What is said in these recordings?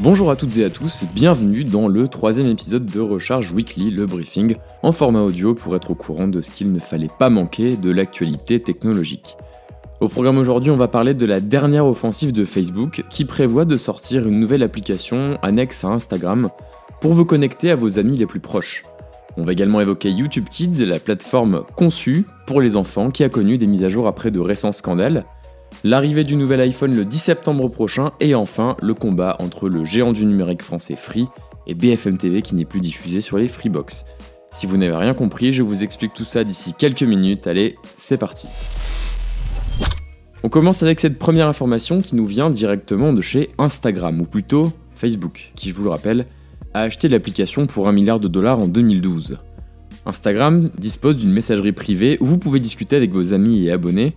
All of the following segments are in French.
Bonjour à toutes et à tous, bienvenue dans le troisième épisode de Recharge Weekly, le briefing, en format audio pour être au courant de ce qu'il ne fallait pas manquer de l'actualité technologique. Au programme aujourd'hui, on va parler de la dernière offensive de Facebook qui prévoit de sortir une nouvelle application annexe à Instagram pour vous connecter à vos amis les plus proches. On va également évoquer YouTube Kids, la plateforme conçue pour les enfants qui a connu des mises à jour après de récents scandales, l'arrivée du nouvel iPhone le 10 septembre prochain et enfin le combat entre le géant du numérique français Free et BFM TV qui n'est plus diffusé sur les Freebox. Si vous n'avez rien compris, je vous explique tout ça d'ici quelques minutes. Allez, c'est parti. On commence avec cette première information qui nous vient directement de chez Instagram, ou plutôt Facebook, qui je vous le rappelle, a acheté l'application pour un milliard de dollars en 2012. Instagram dispose d'une messagerie privée où vous pouvez discuter avec vos amis et abonnés,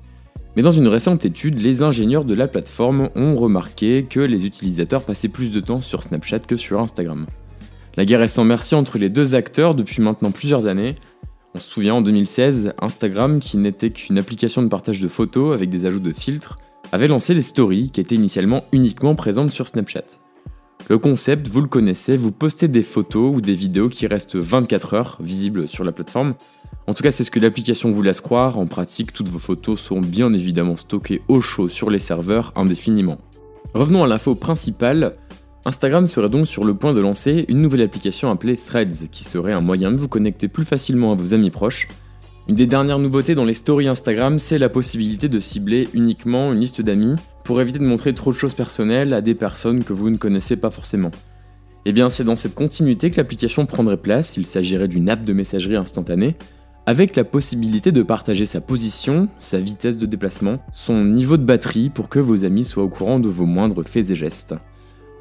mais dans une récente étude, les ingénieurs de la plateforme ont remarqué que les utilisateurs passaient plus de temps sur Snapchat que sur Instagram. La guerre est sans merci entre les deux acteurs depuis maintenant plusieurs années. On se souvient en 2016, Instagram, qui n'était qu'une application de partage de photos avec des ajouts de filtres, avait lancé les stories qui étaient initialement uniquement présentes sur Snapchat. Le concept, vous le connaissez, vous postez des photos ou des vidéos qui restent 24 heures visibles sur la plateforme, en tout cas, c'est ce que l'application vous laisse croire. En pratique, toutes vos photos seront bien évidemment stockées au chaud sur les serveurs indéfiniment. Revenons à l'info principale. Instagram serait donc sur le point de lancer une nouvelle application appelée Threads, qui serait un moyen de vous connecter plus facilement à vos amis proches. Une des dernières nouveautés dans les stories Instagram, c'est la possibilité de cibler uniquement une liste d'amis pour éviter de montrer trop de choses personnelles à des personnes que vous ne connaissez pas forcément. Et eh bien, c'est dans cette continuité que l'application prendrait place, il s'agirait d'une app de messagerie instantanée, avec la possibilité de partager sa position, sa vitesse de déplacement, son niveau de batterie pour que vos amis soient au courant de vos moindres faits et gestes.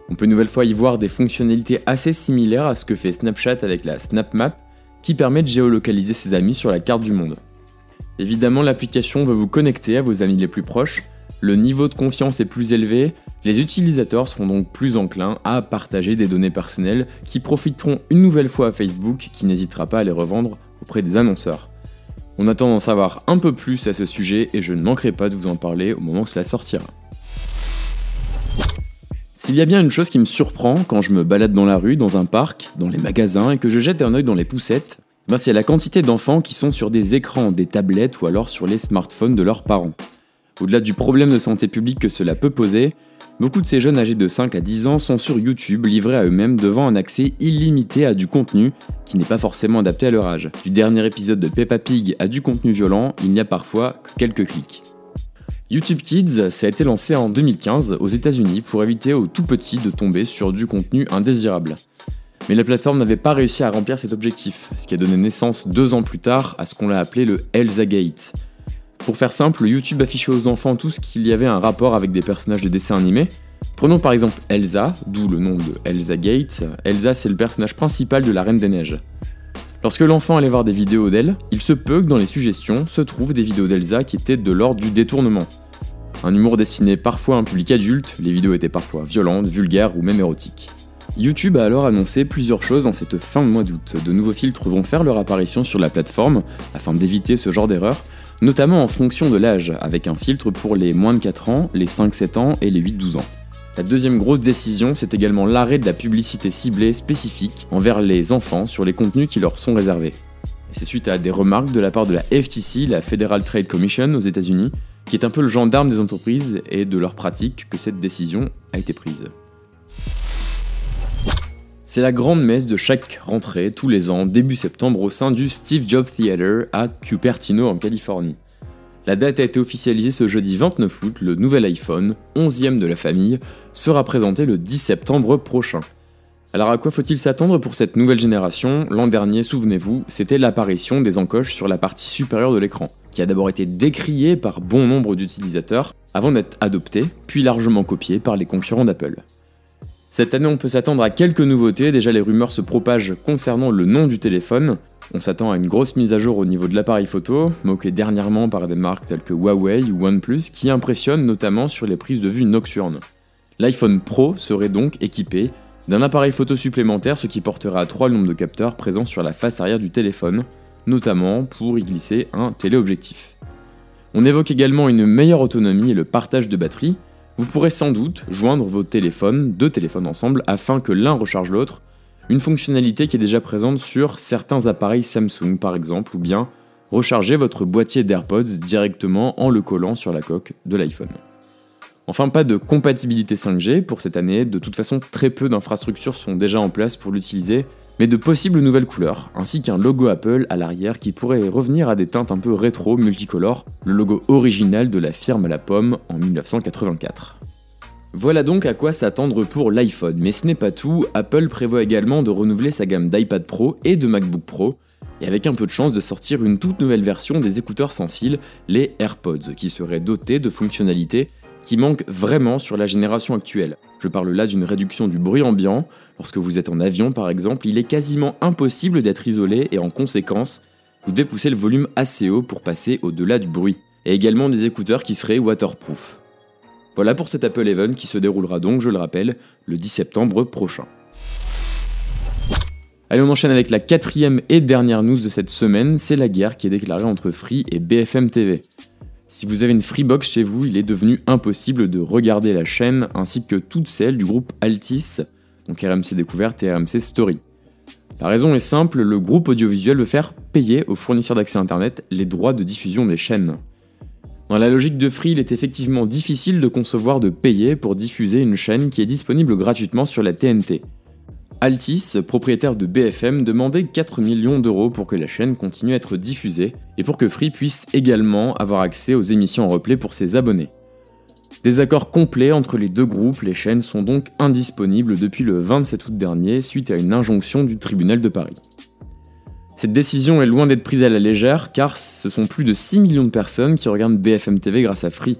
On peut nouvelle fois y voir des fonctionnalités assez similaires à ce que fait Snapchat avec la Snap Map, qui permet de géolocaliser ses amis sur la carte du monde. Évidemment, l'application veut vous connecter à vos amis les plus proches, le niveau de confiance est plus élevé, les utilisateurs seront donc plus enclins à partager des données personnelles qui profiteront une nouvelle fois à Facebook qui n'hésitera pas à les revendre auprès des annonceurs. On attend d'en savoir un peu plus à ce sujet et je ne manquerai pas de vous en parler au moment où cela sortira. S'il y a bien une chose qui me surprend quand je me balade dans la rue, dans un parc, dans les magasins et que je jette un œil dans les poussettes, ben c'est la quantité d'enfants qui sont sur des écrans, des tablettes ou alors sur les smartphones de leurs parents. Au-delà du problème de santé publique que cela peut poser, Beaucoup de ces jeunes âgés de 5 à 10 ans sont sur YouTube, livrés à eux-mêmes devant un accès illimité à du contenu qui n'est pas forcément adapté à leur âge. Du dernier épisode de Peppa Pig à du contenu violent, il n'y a parfois que quelques clics. YouTube Kids, ça a été lancé en 2015 aux États-Unis pour éviter aux tout petits de tomber sur du contenu indésirable. Mais la plateforme n'avait pas réussi à remplir cet objectif, ce qui a donné naissance deux ans plus tard à ce qu'on l'a appelé le Elsa Gate. Pour faire simple, YouTube affichait aux enfants tout ce qu'il y avait un rapport avec des personnages de dessins animés. Prenons par exemple Elsa, d'où le nom de Elsa Gate. Elsa, c'est le personnage principal de la Reine des Neiges. Lorsque l'enfant allait voir des vidéos d'elle, il se peut que dans les suggestions se trouvent des vidéos d'Elsa qui étaient de l'ordre du détournement. Un humour destiné parfois à un public adulte, les vidéos étaient parfois violentes, vulgaires ou même érotiques. YouTube a alors annoncé plusieurs choses en cette fin de mois d'août. De nouveaux filtres vont faire leur apparition sur la plateforme afin d'éviter ce genre d'erreur, notamment en fonction de l'âge, avec un filtre pour les moins de 4 ans, les 5-7 ans et les 8-12 ans. La deuxième grosse décision, c'est également l'arrêt de la publicité ciblée spécifique envers les enfants sur les contenus qui leur sont réservés. c'est suite à des remarques de la part de la FTC, la Federal Trade Commission aux États-Unis, qui est un peu le gendarme des entreprises et de leurs pratiques, que cette décision a été prise. C'est la grande messe de chaque rentrée, tous les ans, début septembre, au sein du Steve Jobs Theater à Cupertino en Californie. La date a été officialisée ce jeudi 29 août, le nouvel iPhone, 11e de la famille, sera présenté le 10 septembre prochain. Alors à quoi faut-il s'attendre pour cette nouvelle génération? L'an dernier, souvenez-vous, c'était l'apparition des encoches sur la partie supérieure de l'écran, qui a d'abord été décriée par bon nombre d'utilisateurs avant d'être adoptée, puis largement copiée par les concurrents d'Apple. Cette année, on peut s'attendre à quelques nouveautés. Déjà, les rumeurs se propagent concernant le nom du téléphone. On s'attend à une grosse mise à jour au niveau de l'appareil photo, moqué dernièrement par des marques telles que Huawei ou OnePlus, qui impressionnent notamment sur les prises de vue nocturnes. L'iPhone Pro serait donc équipé d'un appareil photo supplémentaire, ce qui portera à trois le nombre de capteurs présents sur la face arrière du téléphone, notamment pour y glisser un téléobjectif. On évoque également une meilleure autonomie et le partage de batterie, vous pourrez sans doute joindre vos téléphones, deux téléphones ensemble, afin que l'un recharge l'autre, une fonctionnalité qui est déjà présente sur certains appareils Samsung par exemple, ou bien recharger votre boîtier d'AirPods directement en le collant sur la coque de l'iPhone. Enfin, pas de compatibilité 5G pour cette année, de toute façon très peu d'infrastructures sont déjà en place pour l'utiliser, mais de possibles nouvelles couleurs, ainsi qu'un logo Apple à l'arrière qui pourrait revenir à des teintes un peu rétro multicolores, le logo original de la firme à la pomme en 1984. Voilà donc à quoi s'attendre pour l'iPhone, mais ce n'est pas tout, Apple prévoit également de renouveler sa gamme d'iPad Pro et de MacBook Pro, et avec un peu de chance de sortir une toute nouvelle version des écouteurs sans fil, les AirPods, qui seraient dotés de fonctionnalités qui manque vraiment sur la génération actuelle. Je parle là d'une réduction du bruit ambiant. Lorsque vous êtes en avion par exemple, il est quasiment impossible d'être isolé et en conséquence, vous devez pousser le volume assez haut pour passer au-delà du bruit. Et également des écouteurs qui seraient waterproof. Voilà pour cet Apple Event qui se déroulera donc, je le rappelle, le 10 septembre prochain. Allez, on enchaîne avec la quatrième et dernière news de cette semaine, c'est la guerre qui est déclarée entre Free et BFM TV. Si vous avez une Freebox chez vous, il est devenu impossible de regarder la chaîne ainsi que toutes celles du groupe Altis, donc RMC Découverte et RMC Story. La raison est simple, le groupe audiovisuel veut faire payer aux fournisseurs d'accès Internet les droits de diffusion des chaînes. Dans la logique de Free, il est effectivement difficile de concevoir de payer pour diffuser une chaîne qui est disponible gratuitement sur la TNT. Altis, propriétaire de BFM, demandait 4 millions d'euros pour que la chaîne continue à être diffusée et pour que Free puisse également avoir accès aux émissions en replay pour ses abonnés. Des accords complets entre les deux groupes, les chaînes sont donc indisponibles depuis le 27 août dernier suite à une injonction du tribunal de Paris. Cette décision est loin d'être prise à la légère car ce sont plus de 6 millions de personnes qui regardent BFM TV grâce à Free.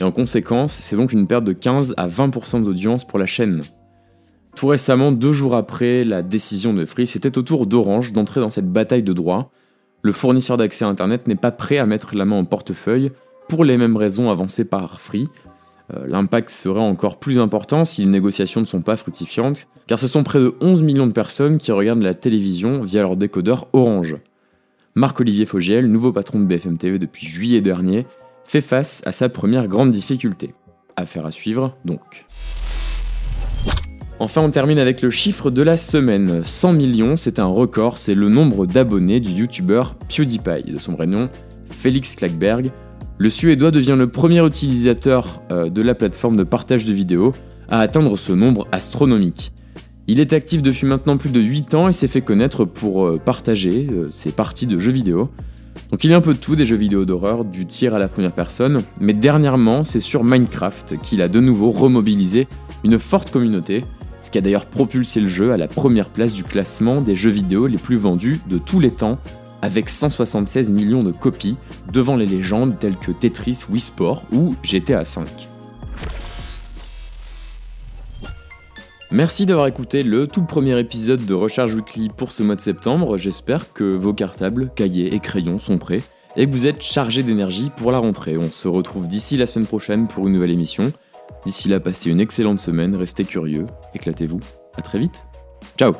Et en conséquence, c'est donc une perte de 15 à 20% d'audience pour la chaîne. Tout récemment, deux jours après la décision de Free, c'était au tour d'Orange d'entrer dans cette bataille de droits. Le fournisseur d'accès à Internet n'est pas prêt à mettre la main en portefeuille pour les mêmes raisons avancées par Free. Euh, l'impact serait encore plus important si les négociations ne sont pas fructifiantes, car ce sont près de 11 millions de personnes qui regardent la télévision via leur décodeur Orange. Marc-Olivier Fogiel, nouveau patron de BFM TV depuis juillet dernier, fait face à sa première grande difficulté. Affaire à suivre donc. Enfin, on termine avec le chiffre de la semaine. 100 millions, c'est un record, c'est le nombre d'abonnés du youtubeur PewDiePie, de son vrai nom, Félix Klackberg. Le Suédois devient le premier utilisateur euh, de la plateforme de partage de vidéos à atteindre ce nombre astronomique. Il est actif depuis maintenant plus de 8 ans et s'est fait connaître pour euh, partager euh, ses parties de jeux vidéo. Donc il y a un peu de tout, des jeux vidéo d'horreur, du tir à la première personne, mais dernièrement c'est sur Minecraft qu'il a de nouveau remobilisé une forte communauté ce qui a d'ailleurs propulsé le jeu à la première place du classement des jeux vidéo les plus vendus de tous les temps, avec 176 millions de copies, devant les légendes telles que Tetris, Wii Sport ou GTA V. Merci d'avoir écouté le tout premier épisode de Recharge Weekly pour ce mois de septembre. J'espère que vos cartables, cahiers et crayons sont prêts et que vous êtes chargés d'énergie pour la rentrée. On se retrouve d'ici la semaine prochaine pour une nouvelle émission. D'ici là, passez une excellente semaine, restez curieux, éclatez-vous. À très vite. Ciao